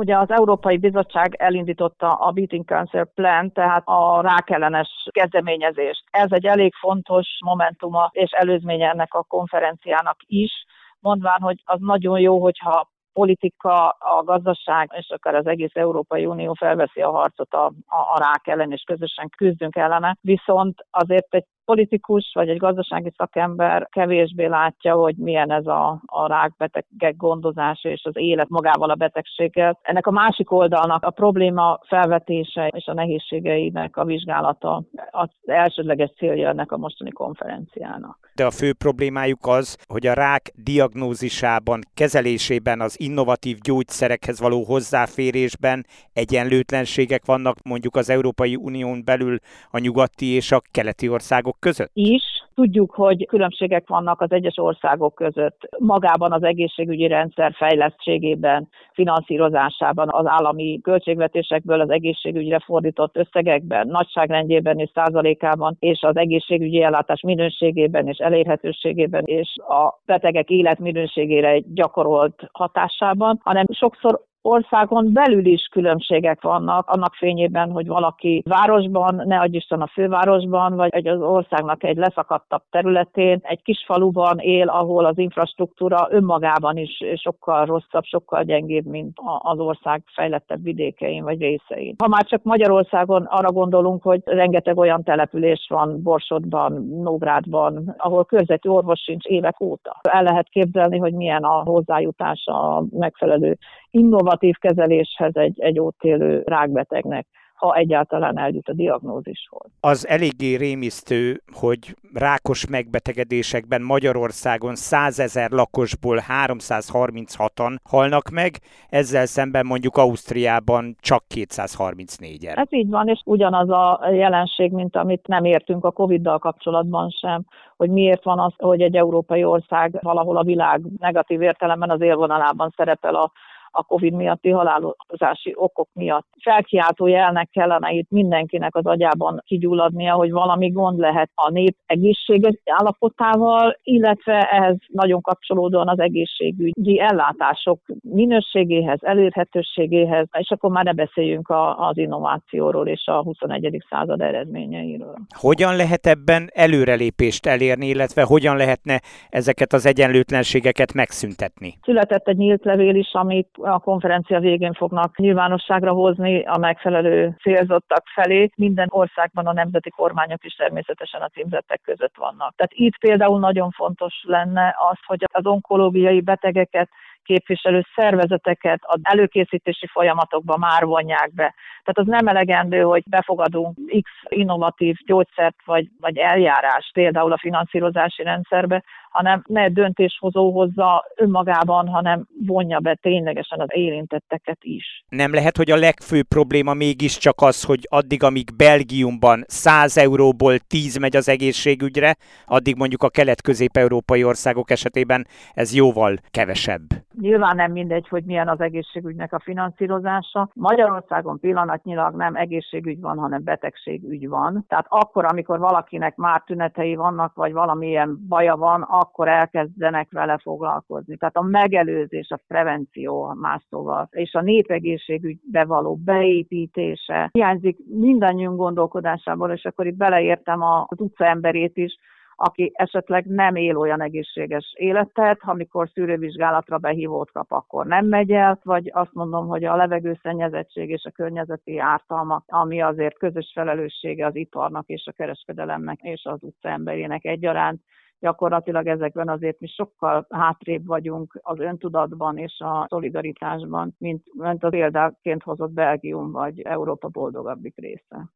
Ugye az Európai Bizottság elindította a Beating Cancer Plan, tehát a rákellenes kezdeményezést. Ez egy elég fontos momentuma és előzménye ennek a konferenciának is, mondván, hogy az nagyon jó, hogyha politika, a gazdaság és akár az egész Európai Unió felveszi a harcot a, a, a rák ellen, és közösen küzdünk ellene. Viszont azért egy politikus vagy egy gazdasági szakember kevésbé látja, hogy milyen ez a, a rákbetegek gondozása és az élet magával a betegséggel. Ennek a másik oldalnak a probléma felvetése és a nehézségeinek a vizsgálata az elsődleges célja ennek a mostani konferenciának. De a fő problémájuk az, hogy a rák diagnózisában, kezelésében, az innovatív gyógyszerekhez való hozzáférésben egyenlőtlenségek vannak mondjuk az Európai Unión belül a nyugati és a keleti országok között? Is. Tudjuk, hogy különbségek vannak az egyes országok között magában az egészségügyi rendszer fejlettségében, finanszírozásában, az állami költségvetésekből az egészségügyre fordított összegekben, nagyságrendjében és százalékában, és az egészségügyi ellátás minőségében és elérhetőségében, és a betegek életminőségére gyakorolt hatásában, hanem sokszor országon belül is különbségek vannak, annak fényében, hogy valaki városban, ne adj Isten a fővárosban, vagy egy az országnak egy leszakadtabb területén, egy kis faluban él, ahol az infrastruktúra önmagában is sokkal rosszabb, sokkal gyengébb, mint az ország fejlettebb vidékein vagy részein. Ha már csak Magyarországon arra gondolunk, hogy rengeteg olyan település van Borsodban, Nógrádban, ahol körzeti orvos sincs évek óta. El lehet képzelni, hogy milyen a hozzájutás a megfelelő innovatív kezeléshez egy, egy ott élő rákbetegnek ha egyáltalán eljut a diagnózishoz. Az eléggé rémisztő, hogy rákos megbetegedésekben Magyarországon 100 ezer lakosból 336-an halnak meg, ezzel szemben mondjuk Ausztriában csak 234-en. Ez így van, és ugyanaz a jelenség, mint amit nem értünk a Covid-dal kapcsolatban sem, hogy miért van az, hogy egy európai ország valahol a világ negatív értelemben az élvonalában szerepel a a COVID miatti halálozási okok miatt. Felkiáltó jelnek kellene itt mindenkinek az agyában kigyulladnia, hogy valami gond lehet a nép egészséges állapotával, illetve ehhez nagyon kapcsolódóan az egészségügyi ellátások minőségéhez, elérhetőségéhez, és akkor már ne beszéljünk a, az innovációról és a 21. század eredményeiről. Hogyan lehet ebben előrelépést elérni, illetve hogyan lehetne ezeket az egyenlőtlenségeket megszüntetni? Született egy nyílt levél is, amit a konferencia végén fognak nyilvánosságra hozni a megfelelő célzottak felé. Minden országban a nemzeti kormányok is természetesen a címzettek között vannak. Tehát itt például nagyon fontos lenne az, hogy az onkológiai betegeket képviselő szervezeteket az előkészítési folyamatokba már vonják be. Tehát az nem elegendő, hogy befogadunk X innovatív gyógyszert vagy, vagy eljárás például a finanszírozási rendszerbe, hanem ne döntéshozó hozza önmagában, hanem vonja be ténylegesen az érintetteket is. Nem lehet, hogy a legfőbb probléma mégiscsak az, hogy addig, amíg Belgiumban 100 euróból 10 megy az egészségügyre, addig mondjuk a kelet-közép-európai országok esetében ez jóval kevesebb. Nyilván nem mindegy, hogy milyen az egészségügynek a finanszírozása. Magyarországon pillanatnyilag nem egészségügy van, hanem betegségügy van. Tehát akkor, amikor valakinek már tünetei vannak, vagy valamilyen baja van, akkor elkezdenek vele foglalkozni. Tehát a megelőzés, a prevenció más szóval, és a népegészségügybe való beépítése hiányzik mindannyiunk gondolkodásából, és akkor itt beleértem az utcaemberét is, aki esetleg nem él olyan egészséges életet, amikor szűrővizsgálatra behívót kap, akkor nem megy el, vagy azt mondom, hogy a levegőszennyezettség és a környezeti ártalmak, ami azért közös felelőssége az iparnak és a kereskedelemnek és az utcaemberének egyaránt, gyakorlatilag ezekben azért mi sokkal hátrébb vagyunk az öntudatban és a szolidaritásban, mint, mint a példáként hozott Belgium vagy Európa boldogabbik része.